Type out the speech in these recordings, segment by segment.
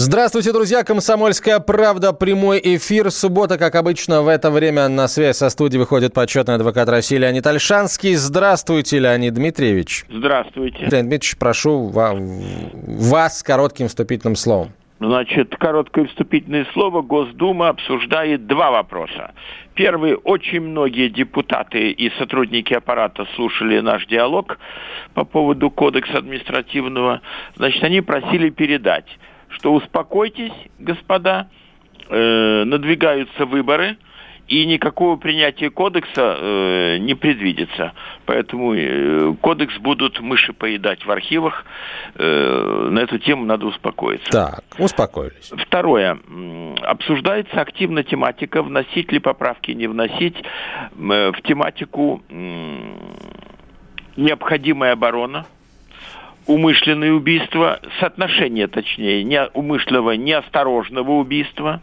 Здравствуйте, друзья! Комсомольская правда. Прямой эфир. Суббота, как обычно, в это время на связь со студией выходит почетный адвокат России Леонид Альшанский. Здравствуйте, Леонид Дмитриевич. Здравствуйте. Леонид Дмитриевич, прошу вас коротким вступительным словом. Значит, короткое вступительное слово. Госдума обсуждает два вопроса. Первый. Очень многие депутаты и сотрудники аппарата слушали наш диалог по поводу кодекса административного. Значит, они просили передать что успокойтесь, господа, э, надвигаются выборы, и никакого принятия кодекса э, не предвидится. Поэтому э, кодекс будут мыши поедать в архивах. Э, на эту тему надо успокоиться. Так, успокоились. Второе. Обсуждается активно тематика, вносить ли поправки, не вносить э, в тематику э, необходимая оборона – умышленное убийство, соотношение, точнее, не умышленного, неосторожного убийства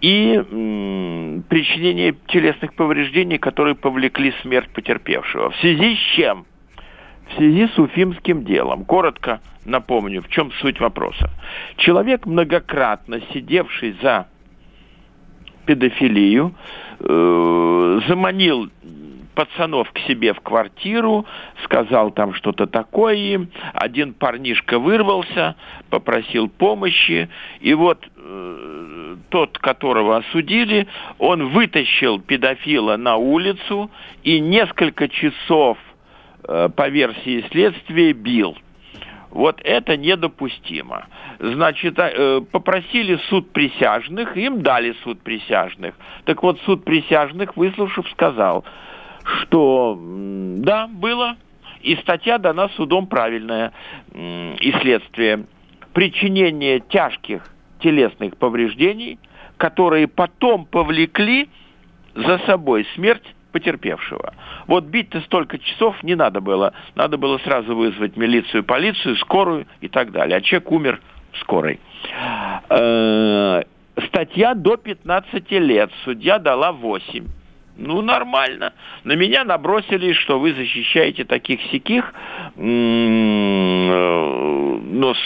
и м, причинение телесных повреждений, которые повлекли смерть потерпевшего. В связи с чем? В связи с уфимским делом. Коротко напомню, в чем суть вопроса. Человек, многократно сидевший за педофилию, э, заманил пацанов к себе в квартиру, сказал там что-то такое им. Один парнишка вырвался, попросил помощи. И вот э, тот, которого осудили, он вытащил педофила на улицу и несколько часов э, по версии следствия бил. Вот это недопустимо. Значит, э, попросили суд присяжных, им дали суд присяжных. Так вот, суд присяжных, выслушав, сказал, что да, было, и статья дана судом правильная, и следствие. Причинение тяжких телесных повреждений, которые потом повлекли за собой смерть потерпевшего. Вот бить-то столько часов не надо было. Надо было сразу вызвать милицию, полицию, скорую и так далее. А человек умер скорой. Э, статья до 15 лет. Судья дала 8. Ну, нормально. На меня набросили, что вы защищаете таких сяких, но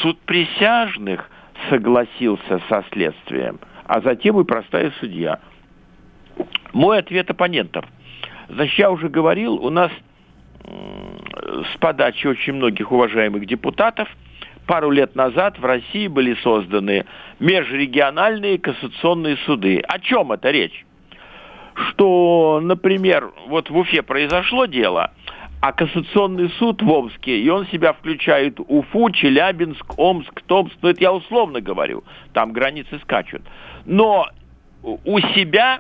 суд присяжных согласился со следствием, а затем и простая судья. Мой ответ оппонентов. Значит, я уже говорил, у нас с подачи очень многих уважаемых депутатов пару лет назад в России были созданы межрегиональные кассационные суды. О чем это речь? Что, например, вот в Уфе произошло дело, а Кассационный суд в Омске, и он себя включает Уфу, Челябинск, Омск, Томск, ну это я условно говорю, там границы скачут. Но у себя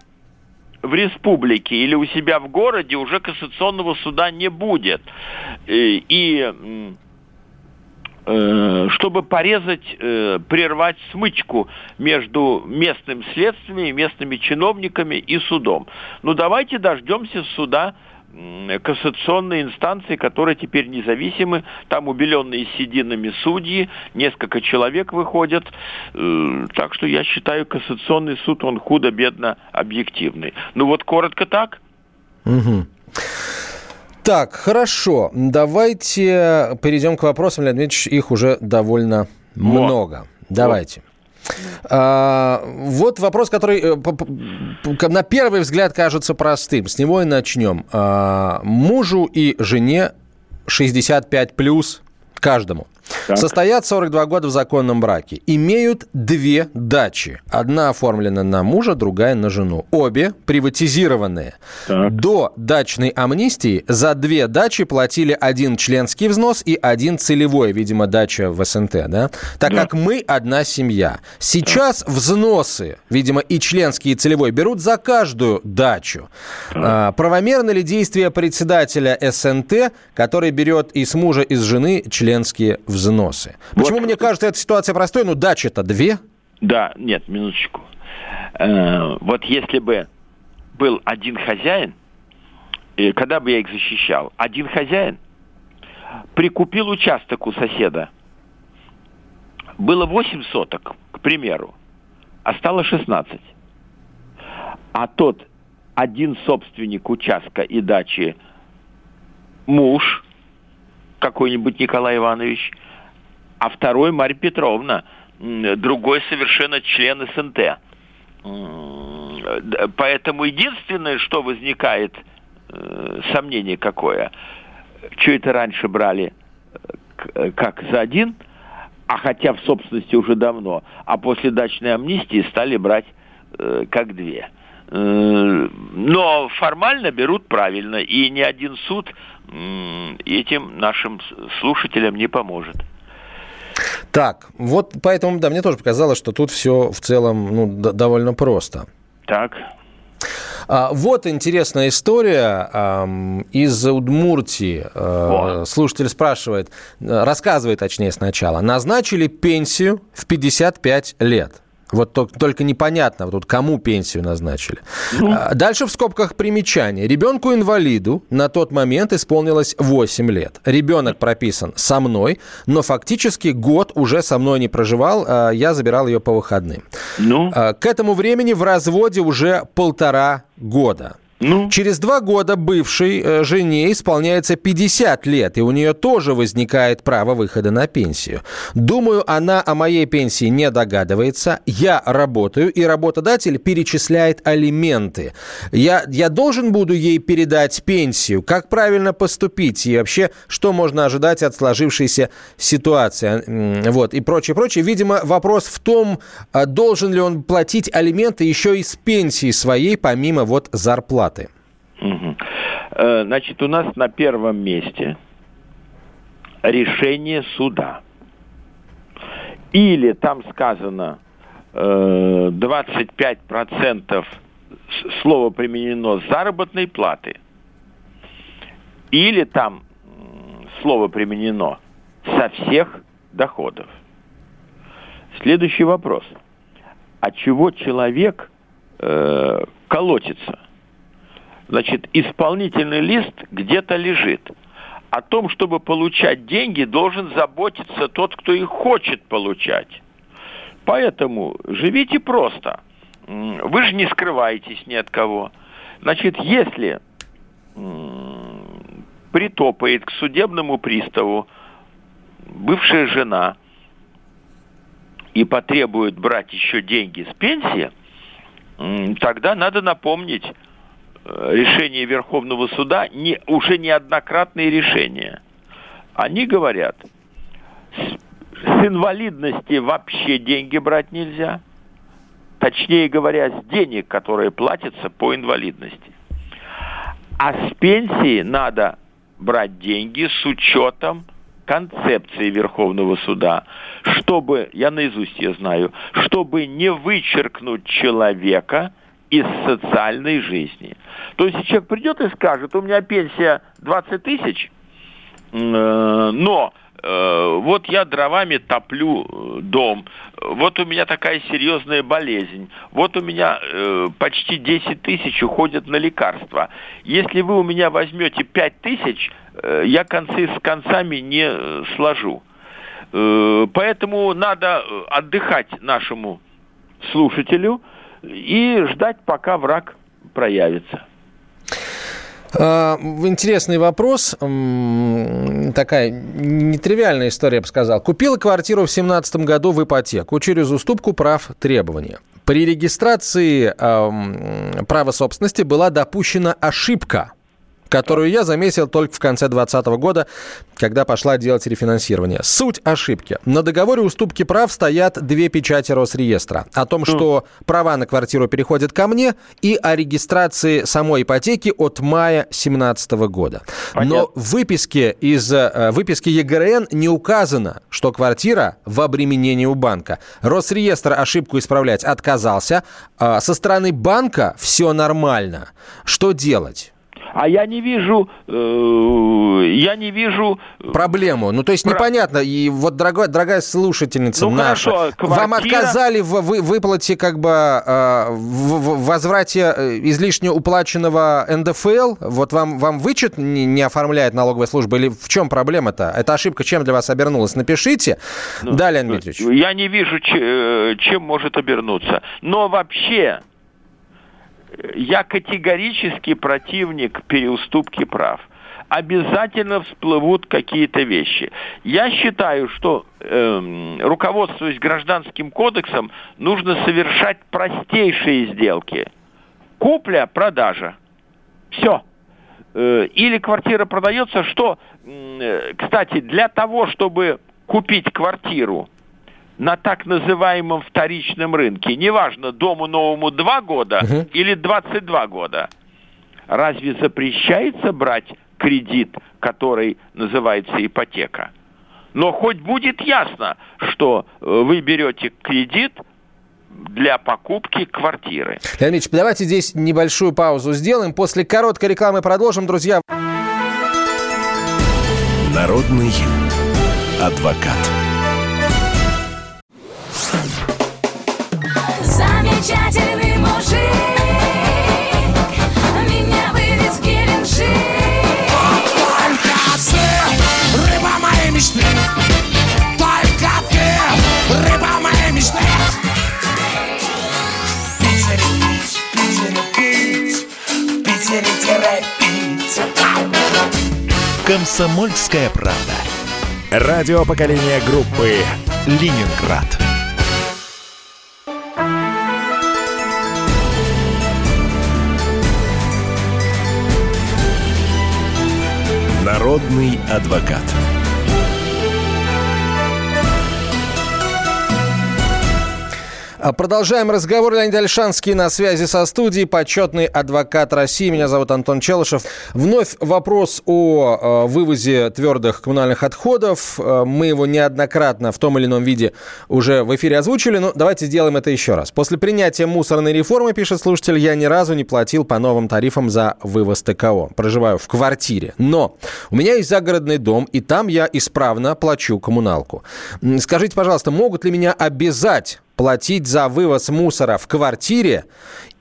в республике или у себя в городе уже Кассационного суда не будет. И чтобы порезать, э, прервать смычку между местным следствием, местными чиновниками и судом. Ну давайте дождемся суда кассационной инстанции, которые теперь независимы, там убеленные сединами судьи, несколько человек выходят, э, так что я считаю, кассационный суд, он худо-бедно объективный. Ну вот коротко так. Угу. Так, хорошо. Давайте перейдем к вопросам, Леонид Ильич, их уже довольно Во. много. Давайте. А, вот вопрос, который э, на первый взгляд кажется простым. С него и начнем. А, мужу и жене 65 плюс каждому. Так. Состоят 42 года в законном браке. Имеют две дачи. Одна оформлена на мужа, другая на жену. Обе приватизированные. Так. До дачной амнистии за две дачи платили один членский взнос и один целевой, видимо, дача в СНТ, да? Так да. как мы одна семья. Сейчас взносы, видимо, и членский, и целевой берут за каждую дачу. А, правомерно ли действие председателя СНТ, который берет и с мужа, и с жены членские взносы? Взносы. Почему вот. мне кажется эта ситуация простой? Ну, дачи-то две. Да, нет, минуточку. Э, вот если бы был один хозяин, и когда бы я их защищал, один хозяин прикупил участок у соседа. Было 8 соток, к примеру, а стало 16. А тот один собственник участка и дачи муж, какой-нибудь Николай Иванович, а второй Марья Петровна, другой совершенно член СНТ. Поэтому единственное, что возникает, э, сомнение какое, что это раньше брали э, как за один, а хотя в собственности уже давно, а после дачной амнистии стали брать э, как две. Но формально берут правильно, и ни один суд этим нашим слушателям не поможет. Так, вот поэтому, да, мне тоже показалось, что тут все в целом ну, довольно просто. Так. А, вот интересная история э, из Удмуртии. Э, слушатель спрашивает, рассказывает точнее сначала. Назначили пенсию в 55 лет. Вот только непонятно, тут кому пенсию назначили. Ну. Дальше в скобках примечание. Ребенку-инвалиду на тот момент исполнилось 8 лет. Ребенок прописан со мной, но фактически год уже со мной не проживал, а я забирал ее по выходным. Ну. К этому времени в разводе уже полтора года. Ну? Через два года бывшей э, жене исполняется 50 лет, и у нее тоже возникает право выхода на пенсию. Думаю, она о моей пенсии не догадывается. Я работаю, и работодатель перечисляет алименты. Я, я должен буду ей передать пенсию. Как правильно поступить? И вообще, что можно ожидать от сложившейся ситуации? Вот, и прочее, прочее. Видимо, вопрос в том, а должен ли он платить алименты еще из пенсии своей, помимо вот зарплаты зарплаты? Угу. Значит, у нас на первом месте решение суда. Или там сказано 25% э, слово применено заработной платы. Или там слово применено со всех доходов. Следующий вопрос. А чего человек э, колотится? Значит, исполнительный лист где-то лежит. О том, чтобы получать деньги, должен заботиться тот, кто их хочет получать. Поэтому живите просто. Вы же не скрываетесь ни от кого. Значит, если притопает к судебному приставу бывшая жена и потребует брать еще деньги с пенсии, тогда надо напомнить, решения Верховного суда не, уже неоднократные решения. Они говорят, с, инвалидности вообще деньги брать нельзя. Точнее говоря, с денег, которые платятся по инвалидности. А с пенсии надо брать деньги с учетом концепции Верховного суда, чтобы, я наизусть ее знаю, чтобы не вычеркнуть человека – из социальной жизни. То есть человек придет и скажет, у меня пенсия 20 тысяч, э, но э, вот я дровами топлю э, дом, вот у меня такая серьезная болезнь, вот у меня почти 10 тысяч уходят на лекарства. Если вы у меня возьмете 5 тысяч, я концы с концами не сложу. Поэтому надо отдыхать нашему слушателю – и ждать, пока враг проявится. А, интересный вопрос. Такая нетривиальная история, я бы сказал. Купила квартиру в 2017 году в ипотеку через уступку прав требования. При регистрации э, права собственности была допущена ошибка которую я заметил только в конце 2020 года, когда пошла делать рефинансирование. Суть ошибки. На договоре уступки прав стоят две печати Росреестра. О том, что права на квартиру переходят ко мне, и о регистрации самой ипотеки от мая 2017 года. Но в выписке, из, э, выписке ЕГРН не указано, что квартира в обременении у банка. Росреестр ошибку исправлять отказался. А со стороны банка все нормально. Что делать? А я не вижу, э, я не вижу... Проблему. Ну, то есть Про... непонятно. И вот, дорогая, дорогая слушательница ну, наша, хорошо, квартира... вам отказали в выплате, как бы, э, в возврате э, излишне уплаченного НДФЛ? Вот вам, вам вычет не, не оформляет налоговая служба? Или в чем проблема-то? Эта ошибка чем для вас обернулась? Напишите. Ну, да, Леонид Дмитриевич. Я не вижу, э, чем может обернуться. Но вообще я категорически противник переуступки прав. Обязательно всплывут какие-то вещи. Я считаю, что э, руководствуясь гражданским кодексом, нужно совершать простейшие сделки. Купля, продажа. Все. Э, или квартира продается, что, э, кстати, для того, чтобы купить квартиру, на так называемом вторичном рынке, неважно, дому новому 2 года угу. или 22 года, разве запрещается брать кредит, который называется ипотека? Но хоть будет ясно, что э, вы берете кредит для покупки квартиры. Леонид Ильич, давайте здесь небольшую паузу сделаем. После короткой рекламы продолжим, друзья. Народный адвокат. Комсомольская правда. Радио поколения группы Ленинград. Народный адвокат. Продолжаем разговор. Леонид Альшанский на связи со студией, почетный адвокат России. Меня зовут Антон Челышев. Вновь вопрос о э, вывозе твердых коммунальных отходов. Э, мы его неоднократно в том или ином виде уже в эфире озвучили, но давайте сделаем это еще раз. После принятия мусорной реформы, пишет слушатель, я ни разу не платил по новым тарифам за вывоз ТКО. Проживаю в квартире. Но у меня есть загородный дом, и там я исправно плачу коммуналку. Скажите, пожалуйста, могут ли меня обязать платить за вывоз мусора в квартире,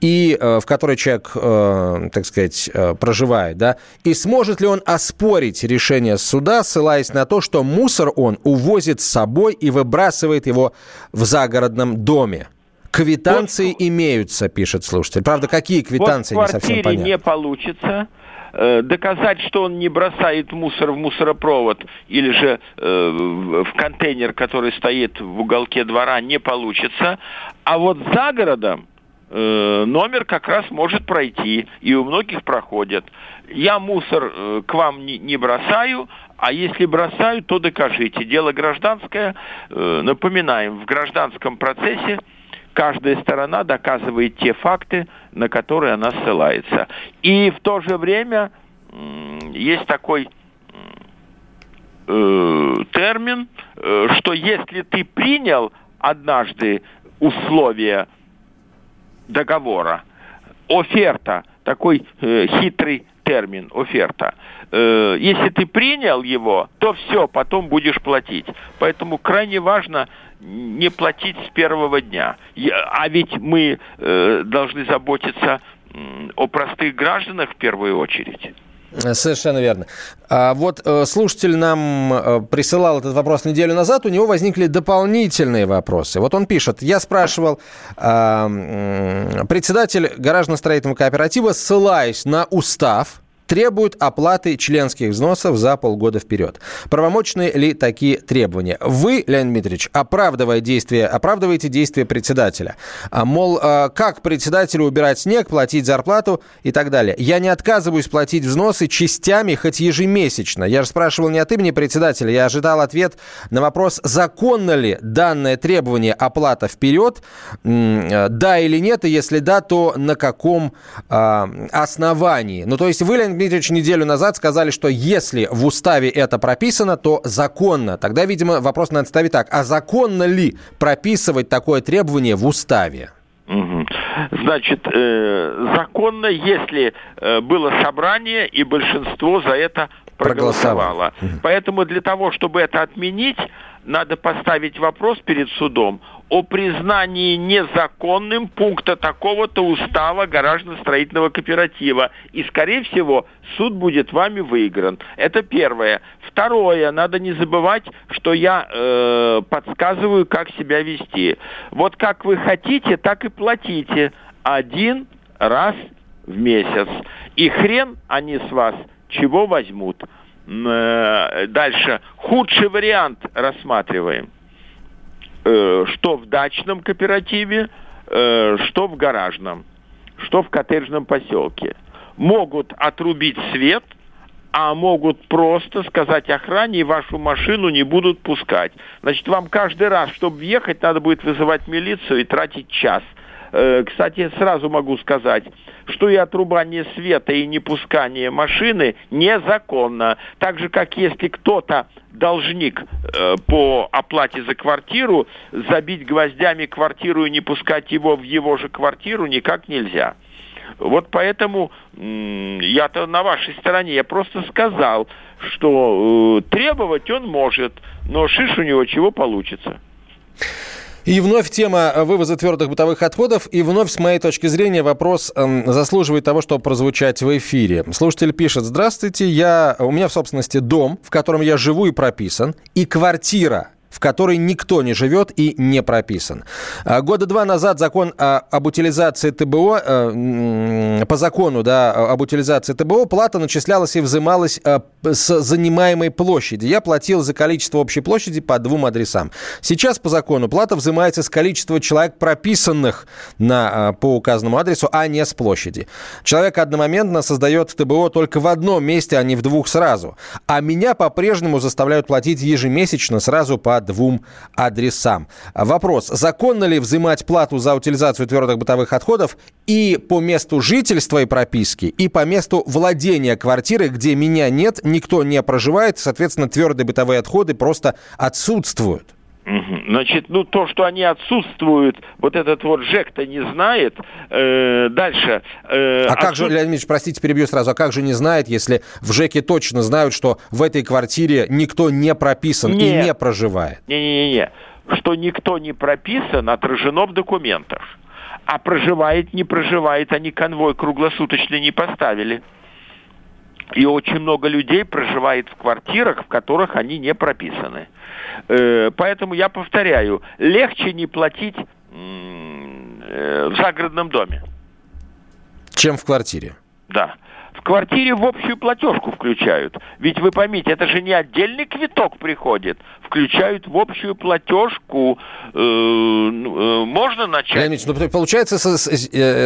и, э, в которой человек, э, так сказать, э, проживает, да, и сможет ли он оспорить решение суда, ссылаясь на то, что мусор он увозит с собой и выбрасывает его в загородном доме. Квитанции вот, имеются, пишет слушатель. Правда, какие квитанции, вот не совсем понятно. не получится. Э, доказать, что он не бросает мусор в мусоропровод или же э, в контейнер, который стоит в уголке двора, не получится. А вот за городом э, номер как раз может пройти, и у многих проходит. Я мусор э, к вам не, не бросаю, а если бросаю, то докажите. Дело гражданское, э, напоминаем, в гражданском процессе каждая сторона доказывает те факты, на которые она ссылается. И в то же время есть такой э, термин, э, что если ты принял однажды условия договора, оферта, такой э, хитрый термин, оферта. Э, если ты принял его, то все, потом будешь платить. Поэтому крайне важно не платить с первого дня. А ведь мы э, должны заботиться о простых гражданах в первую очередь. Совершенно верно. А вот э, слушатель нам э, присылал этот вопрос неделю назад, у него возникли дополнительные вопросы. Вот он пишет, я спрашивал э, председатель гаражно-строительного кооператива, ссылаясь на устав, требуют оплаты членских взносов за полгода вперед. Правомочны ли такие требования? Вы, Леонид Дмитриевич, оправдывая действия, оправдываете действия председателя. А, мол, а, как председателю убирать снег, платить зарплату и так далее. Я не отказываюсь платить взносы частями, хоть ежемесячно. Я же спрашивал не от имени председателя, я ожидал ответ на вопрос, законно ли данное требование оплата вперед, да или нет, и если да, то на каком э, основании. Ну, то есть вы, Леонид Дмитриевич неделю назад сказали, что если в уставе это прописано, то законно. Тогда, видимо, вопрос надо ставить так. А законно ли прописывать такое требование в уставе? Угу. Значит, э, законно, если э, было собрание и большинство за это проголосовало. Проголосовало. Поэтому для того, чтобы это отменить, надо поставить вопрос перед судом о признании незаконным пункта такого-то устава гаражно-строительного кооператива. И, скорее всего, суд будет вами выигран. Это первое. Второе, надо не забывать, что я э, подсказываю, как себя вести. Вот как вы хотите, так и платите. Один раз в месяц. И хрен они с вас чего возьмут. Э, Дальше. Худший вариант рассматриваем. Э, Что в дачном кооперативе, э, что в гаражном, что в коттеджном поселке. Могут отрубить свет, а могут просто сказать охране, и вашу машину не будут пускать. Значит, вам каждый раз, чтобы въехать, надо будет вызывать милицию и тратить час. Э, Кстати, сразу могу сказать, что и отрубание света, и непускание машины незаконно. Так же, как если кто-то должник э, по оплате за квартиру, забить гвоздями квартиру и не пускать его в его же квартиру никак нельзя. Вот поэтому я-то на вашей стороне. Я просто сказал, что э, требовать он может, но шиш у него чего получится. И вновь тема вывоза твердых бытовых отходов. И вновь, с моей точки зрения, вопрос эм, заслуживает того, чтобы прозвучать в эфире. Слушатель пишет, здравствуйте, я, у меня в собственности дом, в котором я живу и прописан, и квартира, в которой никто не живет и не прописан. А, Года два назад закон об утилизации ТБО, э, по закону да, об утилизации ТБО, плата начислялась и взималась э, с занимаемой площади. Я платил за количество общей площади по двум адресам. Сейчас по закону плата взимается с количества человек, прописанных на, э, по указанному адресу, а не с площади. Человек одномоментно создает ТБО только в одном месте, а не в двух сразу. А меня по-прежнему заставляют платить ежемесячно сразу по двум адресам. Вопрос. Законно ли взимать плату за утилизацию твердых бытовых отходов и по месту жительства и прописки, и по месту владения квартиры, где меня нет, никто не проживает, соответственно, твердые бытовые отходы просто отсутствуют? Значит, ну то, что они отсутствуют, вот этот вот ЖЭК-то не знает. Э, дальше. э, А как же, отсут- Леонид Ильич, простите, перебью сразу, а как же не знает, если в ЖЭКе точно знают, что в этой квартире никто не прописан и Нет. не проживает? Не-не-не. Что никто не прописан, отражено в документах. А проживает, не проживает, они конвой круглосуточный не поставили. И очень много людей проживает в квартирах, в которых они не прописаны. Э, Поэтому я повторяю, легче не платить э, в загородном доме. Чем в квартире? Да. В квартире в общую платежку включают. Ведь вы поймите, это же не отдельный квиток приходит. Включают в общую платежку. Э, ну, э, можно начать? Леонид ну, получается,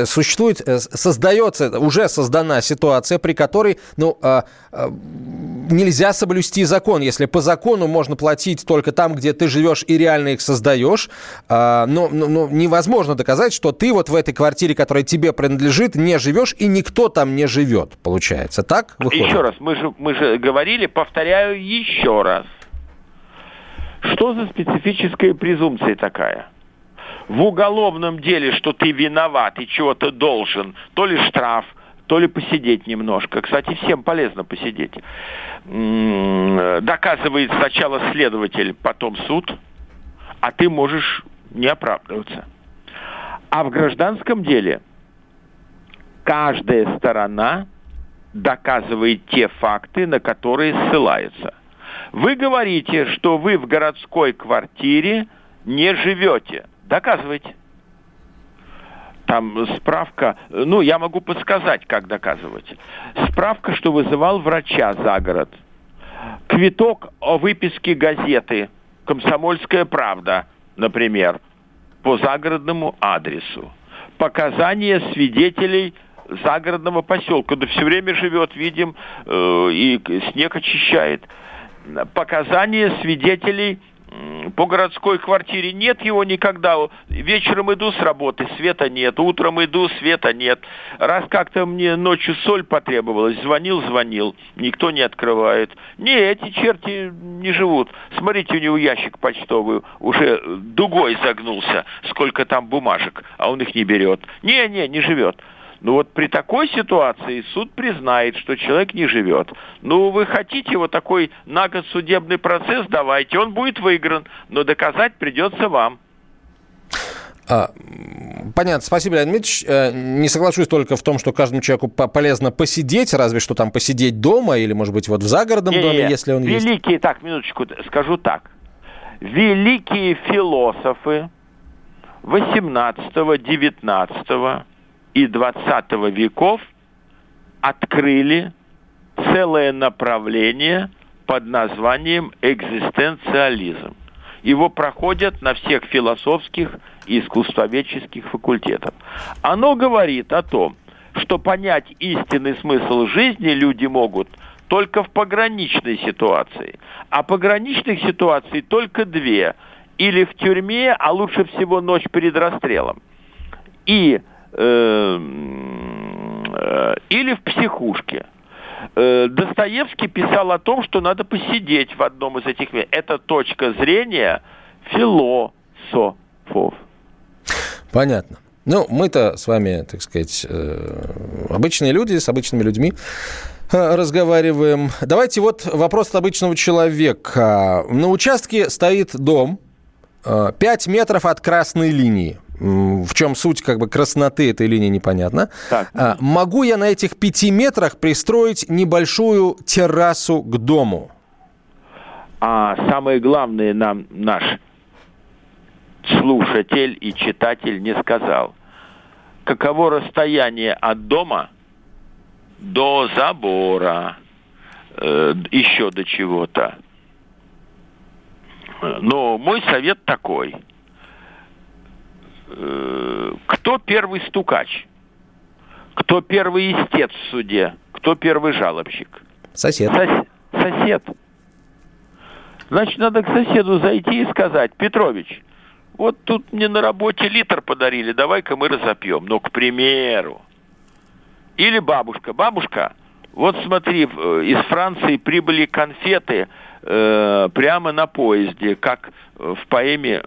существует, создается, уже создана ситуация, при которой, ну, а, а, нельзя соблюсти закон. Если по закону можно платить только там, где ты живешь и реально их создаешь, а, но, но- но невозможно доказать, что ты вот в этой квартире, которая тебе принадлежит, не живешь и никто там не живет, получается. Так выходит? Еще раз, мы же, мы же говорили, повторяю еще раз. Что за специфическая презумпция такая? В уголовном деле, что ты виноват и чего-то должен, то ли штраф, то ли посидеть немножко. Кстати, всем полезно посидеть. Доказывает сначала следователь, потом суд, а ты можешь не оправдываться. А в гражданском деле каждая сторона доказывает те факты, на которые ссылается. Вы говорите, что вы в городской квартире не живете. Доказывайте. Там справка, ну, я могу подсказать, как доказывать. Справка, что вызывал врача за город. Квиток о выписке газеты «Комсомольская правда», например, по загородному адресу. Показания свидетелей загородного поселка. Да все время живет, видим, э, и снег очищает. Показания свидетелей по городской квартире нет его никогда. Вечером иду с работы, света нет. Утром иду, света нет. Раз как-то мне ночью соль потребовалась, звонил, звонил. Никто не открывает. Не, эти черти не живут. Смотрите, у него ящик почтовый уже дугой загнулся. Сколько там бумажек, а он их не берет. Не, не, не живет. Ну вот при такой ситуации суд признает, что человек не живет. Ну вы хотите вот такой на год судебный процесс, давайте, он будет выигран, но доказать придется вам. А, понятно. Спасибо, Леонид Дмитриевич. Э, не соглашусь только в том, что каждому человеку полезно посидеть, разве что там посидеть дома или, может быть, вот в загородном не, доме, не, если он великие, есть. Великие, так, минуточку, скажу так. Великие философы 18 19 и 20 веков открыли целое направление под названием экзистенциализм. Его проходят на всех философских и искусствоведческих факультетах. Оно говорит о том, что понять истинный смысл жизни люди могут только в пограничной ситуации. А пограничных ситуаций только две. Или в тюрьме, а лучше всего ночь перед расстрелом. И или в психушке. Э, Достоевский писал о том, что надо посидеть в одном из этих мест. Это точка зрения философов. Понятно. Ну, мы-то с вами, так сказать, э, обычные люди с обычными людьми разговариваем. Давайте вот вопрос от обычного человека. На участке стоит дом, 5 метров от красной линии. В чем суть как бы красноты этой линии непонятно. Так. А, могу я на этих пяти метрах пристроить небольшую террасу к дому? А самое главное нам наш слушатель и читатель не сказал. Каково расстояние от дома до забора, э, еще до чего-то. Но мой совет такой – Э, кто первый стукач? Кто первый истец в суде? Кто первый жалобщик? Сосед. Сос... Сосед. Значит, надо к соседу зайти и сказать, Петрович, вот тут мне на работе литр подарили, давай-ка мы разопьем. Ну, к примеру. Или бабушка. Бабушка, вот смотри, э, из Франции прибыли конфеты э, прямо на поезде, как в поэме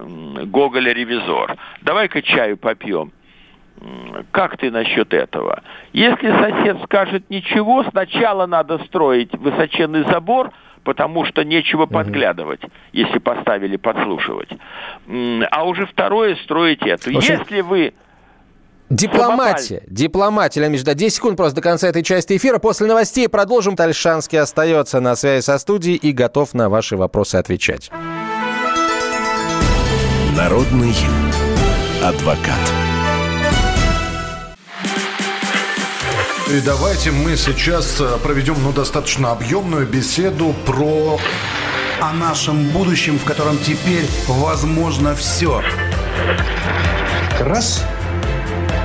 Гоголя «Ревизор». Давай-ка чаю попьем. Как ты насчет этого? Если сосед скажет ничего, сначала надо строить высоченный забор, потому что нечего подглядывать, если поставили подслушивать. А уже второе строить это. Если вы Дипломатия. Дипломатия, Леонид да, 10 секунд просто до конца этой части эфира. После новостей продолжим. Тальшанский остается на связи со студией и готов на ваши вопросы отвечать. Народный адвокат. И давайте мы сейчас э, проведем ну, достаточно объемную беседу про... О нашем будущем, в котором теперь возможно все. Раз –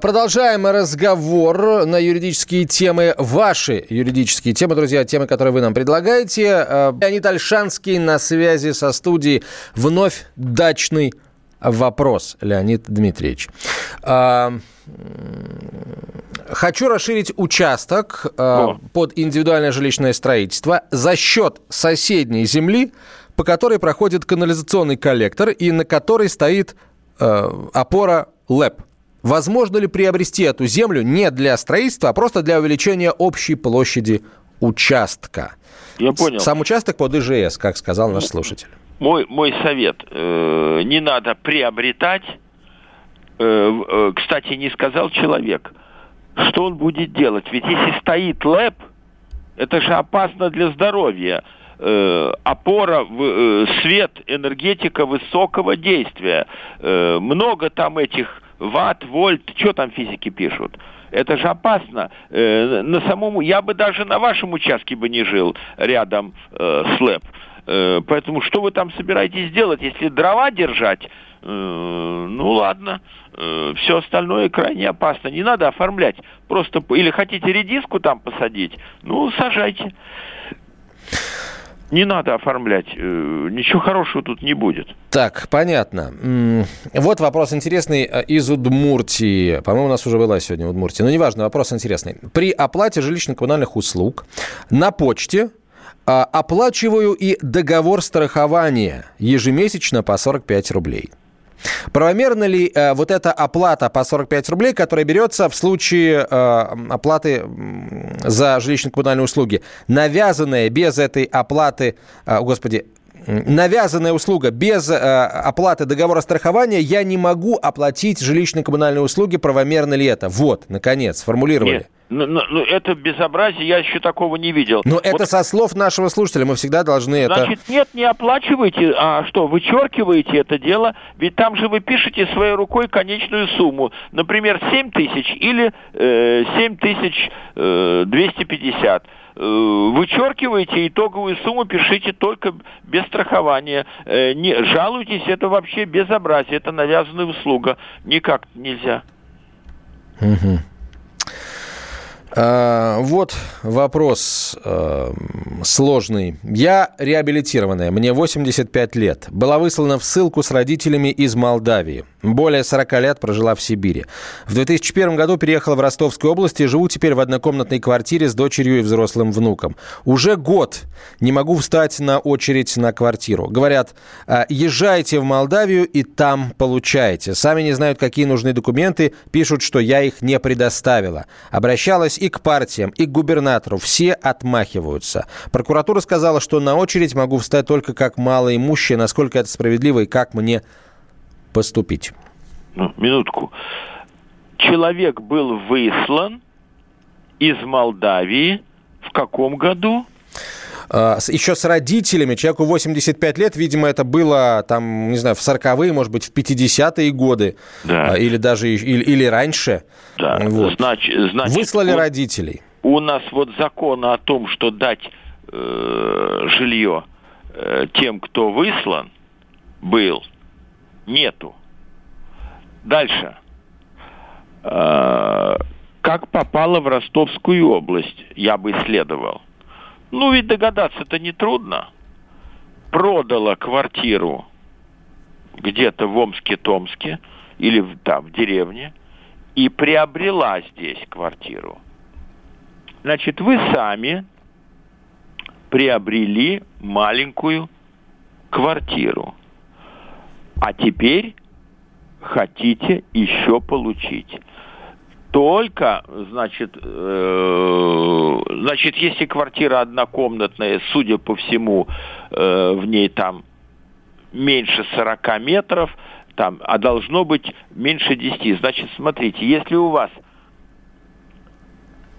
Продолжаем разговор на юридические темы. Ваши юридические темы, друзья, темы, которые вы нам предлагаете. А, Леонид Альшанский на связи со студией. Вновь дачный вопрос, Леонид Дмитриевич. А, хочу расширить участок под индивидуальное жилищное строительство за счет соседней земли, по которой проходит канализационный коллектор и на которой стоит опора ЛЭП. Возможно ли приобрести эту землю не для строительства, а просто для увеличения общей площади участка? Я понял. Сам участок под ИЖС, как сказал наш слушатель. Мой, мой совет. Э, не надо приобретать. Э, э, кстати, не сказал человек, что он будет делать. Ведь если стоит ЛЭП, Это же опасно для здоровья. Э, опора в э, свет, энергетика высокого действия. Э, много там этих ватт, вольт, что там физики пишут? Это же опасно. Э, на самому, я бы даже на вашем участке бы не жил рядом э, с ЛЭП. Э, поэтому что вы там собираетесь делать? Если дрова держать, э, ну ладно, э, все остальное крайне опасно. Не надо оформлять. Просто или хотите редиску там посадить, ну сажайте. Не надо оформлять. Э, ничего хорошего тут не будет. Так, понятно. Вот вопрос интересный э, из Удмуртии. По-моему, у нас уже была сегодня Удмуртия. Но неважно, вопрос интересный. При оплате жилищно-коммунальных услуг на почте а, оплачиваю и договор страхования ежемесячно по 45 рублей. Правомерна ли э, вот эта оплата по 45 рублей, которая берется в случае э, оплаты за жилищно-коммунальные услуги, навязанная без этой оплаты, э, господи, навязанная услуга без э, оплаты договора страхования, я не могу оплатить жилищно-коммунальные услуги, правомерно ли это? Вот, наконец, сформулировали. Нет, ну, ну, ну, это безобразие, я еще такого не видел. Но Вот это со слов нашего слушателя, мы всегда должны это... Значит, нет, не оплачивайте, а что, вычеркиваете это дело, ведь там же вы пишете своей рукой конечную сумму, например, 7 тысяч или э, 7 тысяч э, 250. Э, Вычеркиваете итоговую сумму, пишите только без страхования. Э, Не, жалуйтесь, это вообще безобразие, это навязанная услуга. Никак нельзя. Мгм. А, вот вопрос э, сложный. Я реабилитированная, мне 85 лет. Была выслана в ссылку с родителями из Молдавии. Более 40 лет прожила в Сибири. В 2001 году переехала в Ростовскую область и живу теперь в однокомнатной квартире с дочерью и взрослым внуком. Уже год не могу встать на очередь на квартиру. Говорят, «А, езжайте в Молдавию и там получаете. Сами не знают, какие нужны документы, пишут, что я их не предоставила. Обращалась и к партиям, и к губернатору. Все отмахиваются. Прокуратура сказала, что на очередь могу встать только как малоимущая. Насколько это справедливо и как мне поступить? Ну, минутку. Человек был выслан из Молдавии в каком году? А, Еще с родителями. Человеку 85 лет, видимо, это было там, не знаю, в 40-е, может быть, в 50-е годы. Да. А, Или даже или, или раньше. Да, Вот. значит, значит, Выслали вот родителей. у нас вот закон о том, что дать э, жилье э, тем, кто выслан, был, нету. Дальше. Э, как попало в Ростовскую область, я бы исследовал. Ну, ведь догадаться-то нетрудно. Продала квартиру где-то в Омске-Томске или в- там, в деревне, и приобрела здесь квартиру. Значит, вы сами приобрели маленькую квартиру. А теперь хотите еще получить. Только, значит, э, значит, если квартира однокомнатная, судя по всему, э, в ней там меньше 40 метров, там, а должно быть меньше 10. Значит, смотрите, если у вас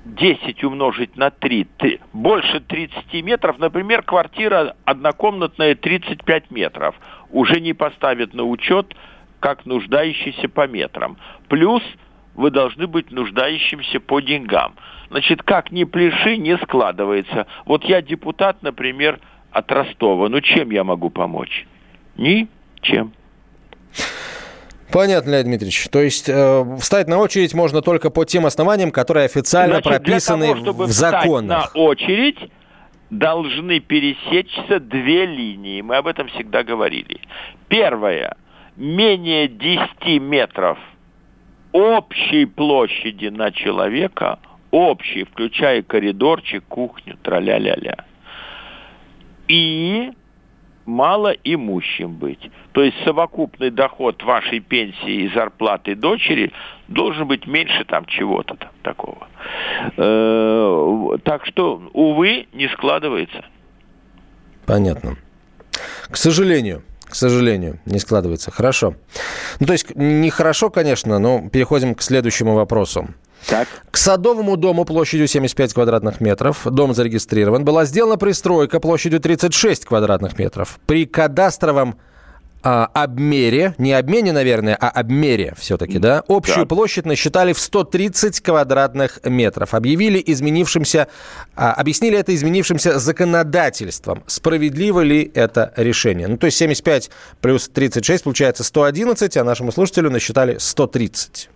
10 умножить на 3, ты- больше 30 метров, например, квартира однокомнатная 35 метров, уже не поставят на учет как нуждающийся по метрам. Плюс вы должны быть нуждающимся по деньгам. Значит, как ни пляши, не складывается. Вот я депутат, например, от Ростова. Ну, чем я могу помочь? Ничем. Понятно, Леонид Дмитриевич. То есть э, встать на очередь можно только по тем основаниям, которые официально Значит, прописаны для того, чтобы в законах. на очередь, должны пересечься две линии. Мы об этом всегда говорили. Первое. Менее 10 метров общей площади на человека, общей, включая коридорчик, кухню, траля-ля-ля. И малоимущим быть. То есть совокупный доход вашей пенсии и зарплаты дочери должен быть меньше там чего-то там такого. Э, Так что, увы, не складывается. Понятно. К сожалению, к сожалению, не складывается. Хорошо. Ну, то есть, нехорошо, конечно, но переходим к следующему вопросу. Так. К Садовому дому площадью 75 квадратных метров, дом зарегистрирован, была сделана пристройка площадью 36 квадратных метров. При кадастровом а, обмере, не обмене, наверное, а обмере все-таки, да, общую Да. площадь насчитали в 130 квадратных метров. Объявили изменившимся, а, объяснили это изменившимся законодательством. Справедливо ли это решение? Ну, то есть 75 плюс 36 получается 111, а нашему слушателю насчитали 130.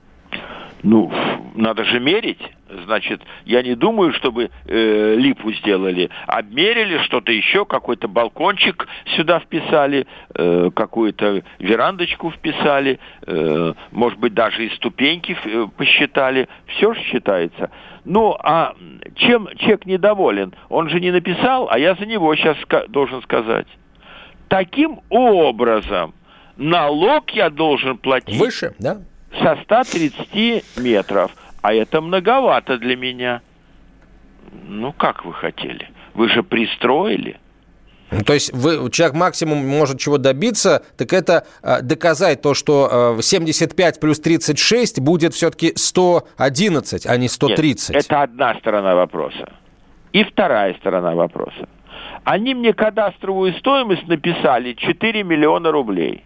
Ну, надо же мерить. Значит, я не думаю, чтобы э, липу сделали. Обмерили что-то еще, какой-то балкончик сюда вписали, э, какую-то верандочку вписали, э, может быть, даже и ступеньки э, посчитали. Все же считается. Ну, а чем человек недоволен? Он же не написал, а я за него сейчас должен сказать. Таким образом, налог я должен платить Выше, да? со 130 метров. А это многовато для меня. Ну, как вы хотели? Вы же пристроили. То есть вы, человек максимум может чего добиться, так это э, доказать то, что э, 75 плюс 36 будет все-таки 111, а не 130. Нет, это одна сторона вопроса. И вторая сторона вопроса. Они мне кадастровую стоимость написали 4 миллиона рублей.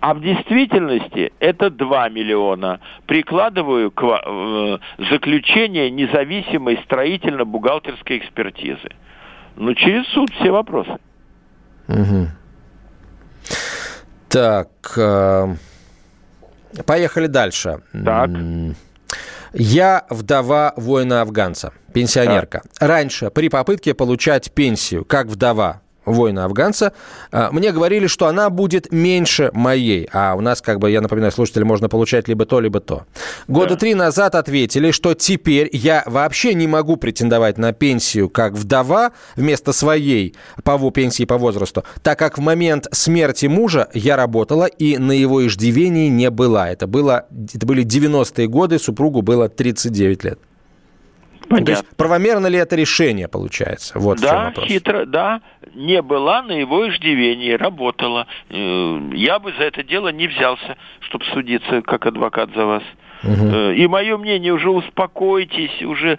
А в действительности это 2 миллиона. Прикладываю к э, заключение независимой строительно-бухгалтерской экспертизы. Ну, через суд все вопросы. Угу. Так, э, поехали дальше. Так. Я вдова воина-афганца, пенсионерка. Раньше при попытке получать пенсию как вдова воина-афганца, а, мне говорили, что она будет меньше моей. А у нас, как бы, я напоминаю, слушатели, можно получать либо то, либо то. Года три назад ответили, что теперь я вообще не могу претендовать на пенсию как вдова вместо своей по пенсии по возрасту, так как в момент смерти мужа я работала и на его иждивении не была. Это, было, это были 90-е годы, супругу было 39 лет. Понятно. То есть правомерно ли это решение получается? Вот да, хитро, да. Не была на его иждивении, работала. Э, Я бы за это дело не взялся, чтобы судиться как адвокат за вас. Э, И мое мнение, уже успокойтесь, уже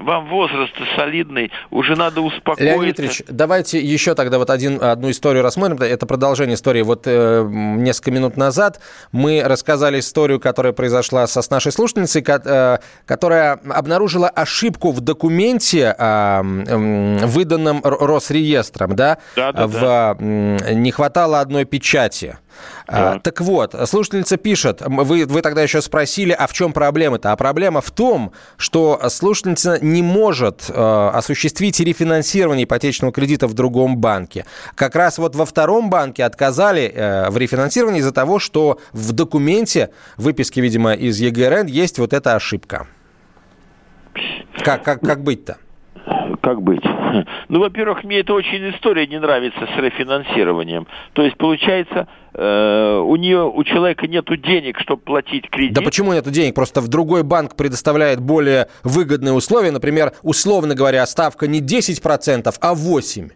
вам возраст солидный, уже надо успокоиться. Леонид Ильич, давайте еще тогда вот один, одну историю рассмотрим. Это продолжение истории. Вот э, несколько минут назад мы рассказали историю, которая произошла со, с нашей слушательницей, ко- э, которая обнаружила ошибку в документе, а, м, выданном Росреестром. Да? Да-да-да. В, м, не хватало одной печати. А, так вот, слушательница пишет, вы, вы тогда еще спросили, а в чем проблема-то? А проблема в том, что слушательница не может э, осуществить рефинансирование ипотечного кредита в другом банке. Как раз вот во втором банке отказали э, в рефинансировании из-за того, что в документе, выписке, видимо, из ЕГРН, есть вот эта ошибка. Как, как, как быть-то? Как быть? Ну, во-первых, мне эта очень история не нравится с рефинансированием. То есть, получается, э, у нее, у человека нету денег, чтобы платить кредит. Да почему нету денег? Просто в другой банк предоставляет более выгодные условия. Например, условно говоря, ставка не 10%, а 8%.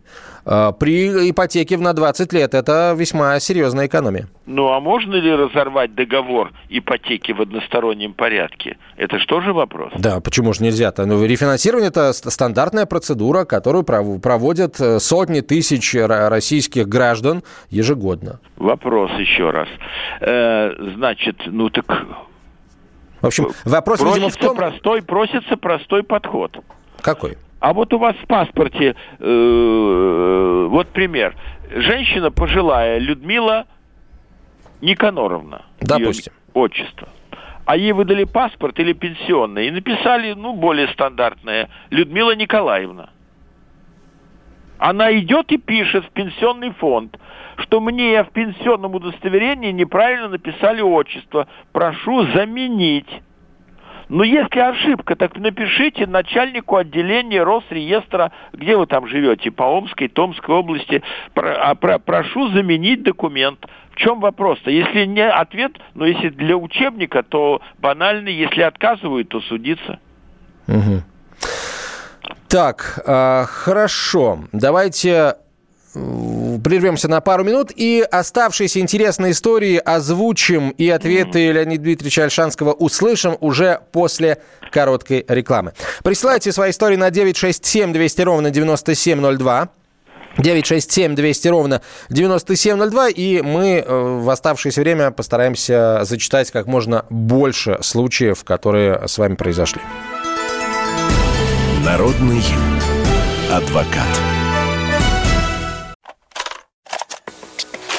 Э, При ипотеке на 20 лет это весьма серьезная экономия. Ну, а можно ли разорвать договор ипотеки в одностороннем порядке? Это что же вопрос? Да, почему же нельзя-то? Ну, рефинансирование – это ст- стандартная процедура, которую пров- проводят э, сотни тысяч ро- российских граждан ежегодно. Вопрос еще раз. Э, значит, ну так... В общем, вопрос, видимо, в просится том... простой, просится простой подход. Какой? А вот у вас в паспорте, э, вот пример. Женщина пожилая, Людмила Никаноровна. Допустим. Отчество. А ей выдали паспорт или пенсионный и написали, ну, более стандартное, Людмила Николаевна. Она идет и пишет в пенсионный фонд, что мне в пенсионном удостоверении неправильно написали отчество. Прошу заменить. Но если ошибка, так напишите начальнику отделения Росреестра, где вы там живете, по Омской, Томской области, про- а про- прошу заменить документ. В чем вопрос-то? Если не ответ, но если для учебника, то банальный, если отказывают, то судиться. Мгм. Так, а, хорошо. Давайте э, прервемся на пару минут и оставшиеся интересные истории озвучим и ответы Леонида Дмитриевича Альшанского услышим уже после короткой рекламы. Присылайте свои истории на 967 200 ровно 9702. 967 200 ровно 9702, и мы э, в оставшееся время постараемся зачитать как можно больше случаев, которые с вами произошли. Народный адвокат.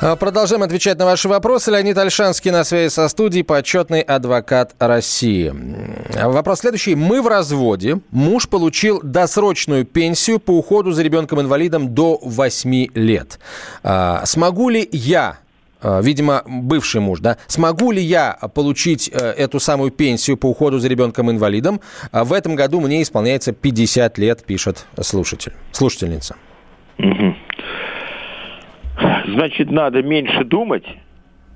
Продолжаем отвечать на ваши вопросы. Леонид Альшанский на связи со студией, почетный адвокат России. Вопрос следующий. Мы в разводе. Муж получил досрочную пенсию по уходу за ребенком-инвалидом до 8 лет. А, Смогу ли я а, видимо, бывший муж, да, смогу ли я получить э, эту самую пенсию по уходу за ребенком-инвалидом? А В этом году мне исполняется 50 лет, пишет слушатель, слушательница. Мгм. Значит, надо меньше думать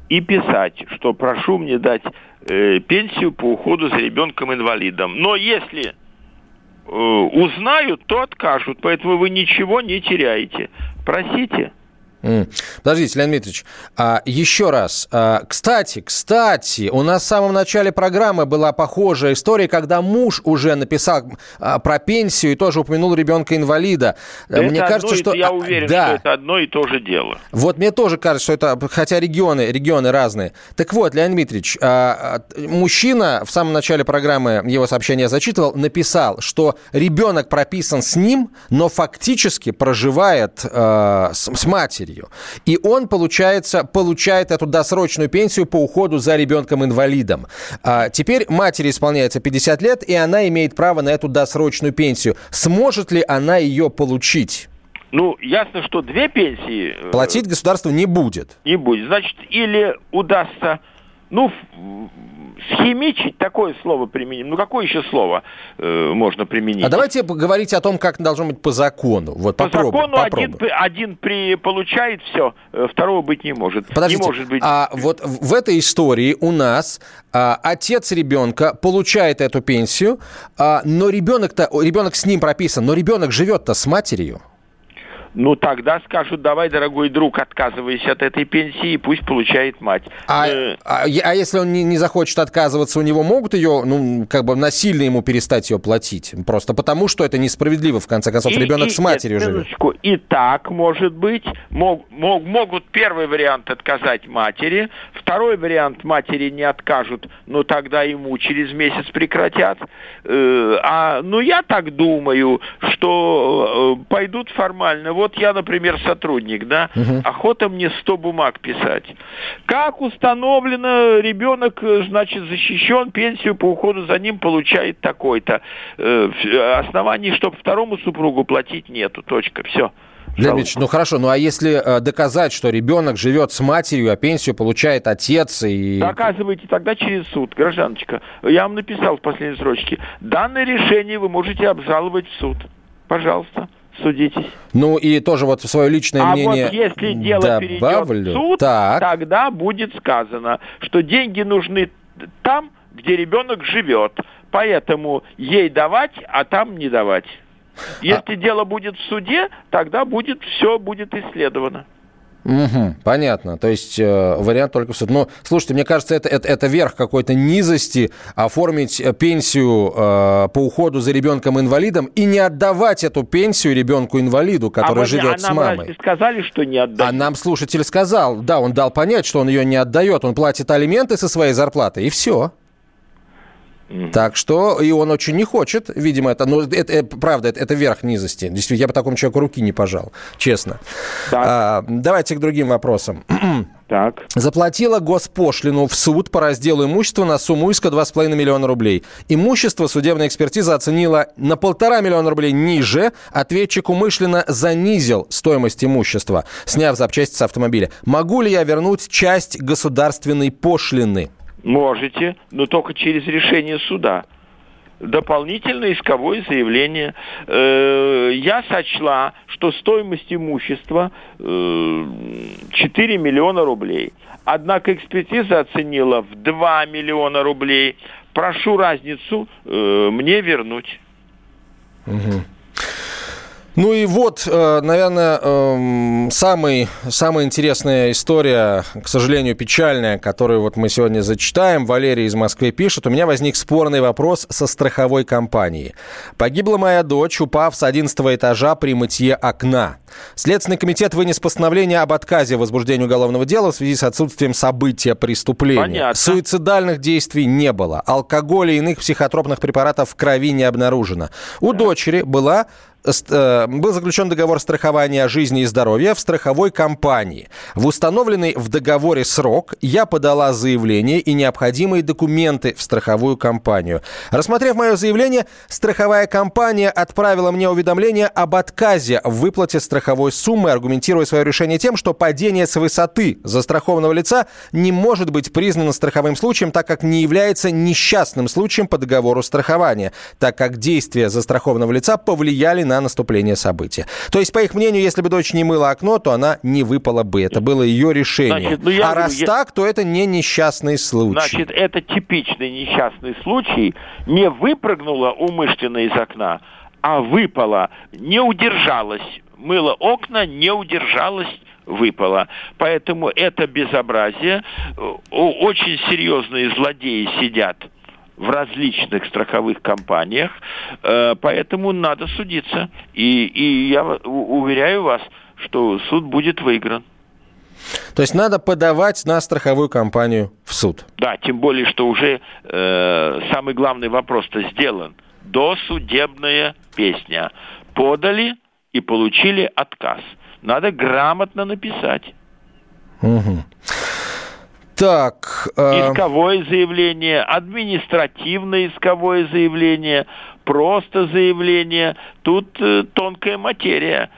и писать, что прошу мне дать э, пенсию по уходу за ребенком-инвалидом. Но если э, узнают, то откажут, поэтому вы ничего не теряете. Просите. Подождите, Леонид Дмитриевич, а, еще раз. А, кстати, кстати, у нас в самом начале программы была похожая история, когда муж уже написал а, про пенсию и тоже упомянул ребенка-инвалида. Это Мне кажется, и- что... Я уверен, да. что это одно и то же дело. Вот мне тоже кажется, что это, хотя регионы, регионы разные. Так вот, Леонид Дмитриевич, а, а, мужчина в самом начале программы, его сообщение я зачитывал, написал, что ребенок прописан с ним, но фактически проживает а, с, с матерью. И он, получается, получает эту досрочную пенсию по уходу за ребенком-инвалидом. А, теперь матери исполняется 50 лет, и она имеет право на эту досрочную пенсию. Сможет ли она ее получить? Ну, ясно, что две пенсии э, Платить государство не будет. не будет. Значит, или удастся, ну, схимичить, такое слово применим. Ну, какое еще слово э, можно применить? А давайте поговорить о том, как должно быть по закону. Вот По попробуй, закону один, попробуй. при- один при, получает все, второго быть не может. Подождите, Не может быть. а вот в в этой истории у нас а, отец ребенка получает эту пенсию, а, но ребенок-то, ребенок с ним прописан, но ребенок живет-то с матерью. Ну, тогда скажут, давай, дорогой друг, отказывайся от этой пенсии, и пусть получает мать. А, Э, а а если он не, не захочет отказываться, у него могут ее, ну, как бы насильно ему перестать ее платить? Просто потому, что это несправедливо, в конце концов, И- ребенок и- с матерью нет, живет. И так может быть. Мог- мог- могут первый вариант отказать матери, второй вариант матери не откажут, но тогда ему через месяц прекратят. Э, а, ну, я так думаю, что э, пойдут формально. Вот я, например, сотрудник, да, охота мне 100 бумаг писать. Как установлено, ребенок, э, значит, защищен, пенсию по уходу за ним получает такой-то. Э, оснований, чтобы второму супругу платить нету. Точка. Все. Ильич, ну хорошо, ну а если э, доказать, что ребенок живет с матерью, а пенсию получает отец и... Доказывайте тогда через суд, гражданочка. Я вам написал в последней строчке. Данное решение вы можете обжаловать в суд. Пожалуйста, судитесь. Ну и тоже вот свое личное а мнение вот если дело добавлю. перейдет в суд, так. тогда будет сказано, что деньги нужны там, где ребенок живет. Поэтому ей давать, а там не давать. Если дело будет в суде, тогда будет все будет исследовано. Угу, понятно. То есть э, вариант только в суд. Но, слушайте, мне кажется, это, это, это верх какой-то низости оформить э, пенсию э, по уходу за ребенком-инвалидом и не отдавать эту пенсию ребенку-инвалиду, который а живет а с нам мамой. разве сказали, что не отдать? А нам слушатель сказал, да, он дал понять, что он ее не отдает, он платит алименты со своей зарплаты, и все. Так что и он очень не хочет, видимо, это, но это, это правда, это, это верх низости. Действительно, я бы такому человеку руки не пожал, честно. А, давайте к другим вопросам. Так. Заплатила госпошлину в суд по разделу имущества на сумму иска 2,5 миллиона рублей. Имущество судебная экспертиза оценила на полтора миллиона рублей ниже. Ответчик умышленно занизил стоимость имущества, сняв запчасти с автомобиля. Могу ли я вернуть часть государственной пошлины? Можете, но только через решение суда. Дополнительное исковое заявление. Э, я сочла, что стоимость имущества э, 4 миллиона рублей. Однако экспертиза оценила в 2 миллиона рублей. Прошу разницу э, мне вернуть. Угу. Ну и вот, э, наверное, эм, самый, самая интересная история, к сожалению, печальная, которую вот мы сегодня зачитаем. Валерий из Москвы пишет. У меня возник спорный вопрос со страховой компанией. Погибла моя дочь, упав с 11 этажа при мытье окна. Следственный комитет вынес постановление об отказе в возбуждении уголовного дела в связи с отсутствием события преступления. Понятно. Суицидальных действий не было. Алкоголя и иных психотропных препаратов в крови не обнаружено. У дочери была был заключен договор страхования жизни и здоровья в страховой компании. В установленный в договоре срок я подала заявление и необходимые документы в страховую компанию. Рассмотрев мое заявление, страховая компания отправила мне уведомление об отказе в выплате страховой суммы, аргументируя свое решение тем, что падение с высоты застрахованного лица не может быть признано страховым случаем, так как не является несчастным случаем по договору страхования, так как действия застрахованного лица повлияли на наступление события. То есть, по их мнению, если бы дочь не мыла окно, то она не выпала бы. Это было ее решение. Значит, ну, я а говорю, раз я- так, то это не несчастный случай. Значит, это типичный несчастный случай. Не выпрыгнула умышленно из окна, а выпала, не удержалась. Мыла окна, не удержалась, выпала. Поэтому это безобразие. Очень серьезные злодеи сидят в различных страховых компаниях, Э, поэтому надо судиться. И, и я уверяю вас, что суд будет выигран. То есть надо подавать на страховую компанию в суд. Да, тем более, что уже э, самый главный вопрос-то сделан. Досудебная песня. Подали и получили отказ. Надо грамотно написать. Мгм. Так. э, Исковое заявление, административное исковое заявление, просто заявление. Тут э, тонкая материя.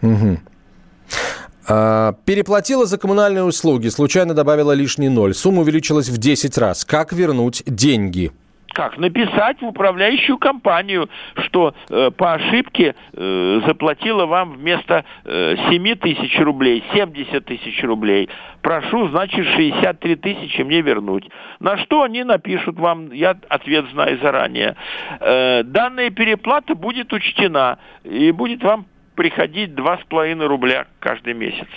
мгм. А, переплатила за коммунальные услуги, случайно добавила лишний ноль. Сумма увеличилась в 10 раз. Как вернуть деньги? Как? Написать в управляющую компанию, что э, по ошибке э, заплатила вам вместо э, 7 тысяч рублей 70 тысяч рублей. Прошу, значит, 63 тысячи мне вернуть. На что они напишут вам, я ответ знаю заранее. Э, данная переплата будет учтена и будет вам приходить 2,5 рубля каждый месяц.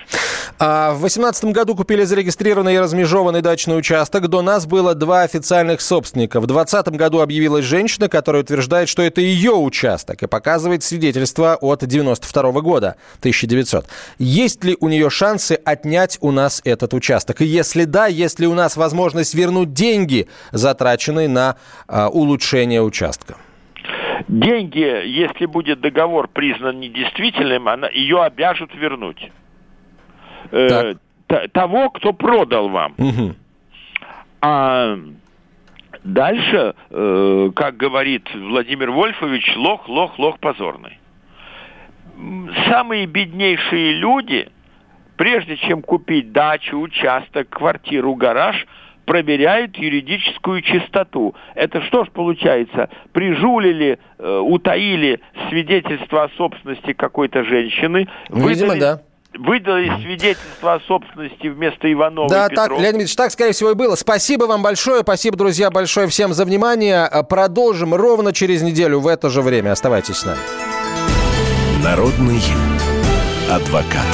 А в 2018 году купили зарегистрированный и размежованный дачный участок. До нас было два официальных собственника. В 2020 году объявилась женщина, которая утверждает, что это ее участок и показывает свидетельство от 92 года, 1900. Есть ли у нее шансы отнять у нас этот участок? И если да, есть ли у нас возможность вернуть деньги, затраченные на а, улучшение участка? Деньги, если будет договор признан недействительным, она, ее обяжут вернуть. Э, т- того, кто продал вам. Мгм. А дальше, э, как говорит Владимир Вольфович, лох, лох, лох позорный. Самые беднейшие люди, прежде чем купить дачу, участок, квартиру, гараж, проверяют юридическую чистоту. Это что ж получается? Прижулили, э, утаили свидетельство о собственности какой-то женщины. Видимо, выдали- да. Выдали свидетельство о собственности вместо Иванова Да, и так. Леонид Ильич, так, скорее всего, и было. Спасибо вам большое. Спасибо, друзья, большое всем за внимание. А, Продолжим ровно через неделю в это же время. Оставайтесь с нами. Народный адвокат.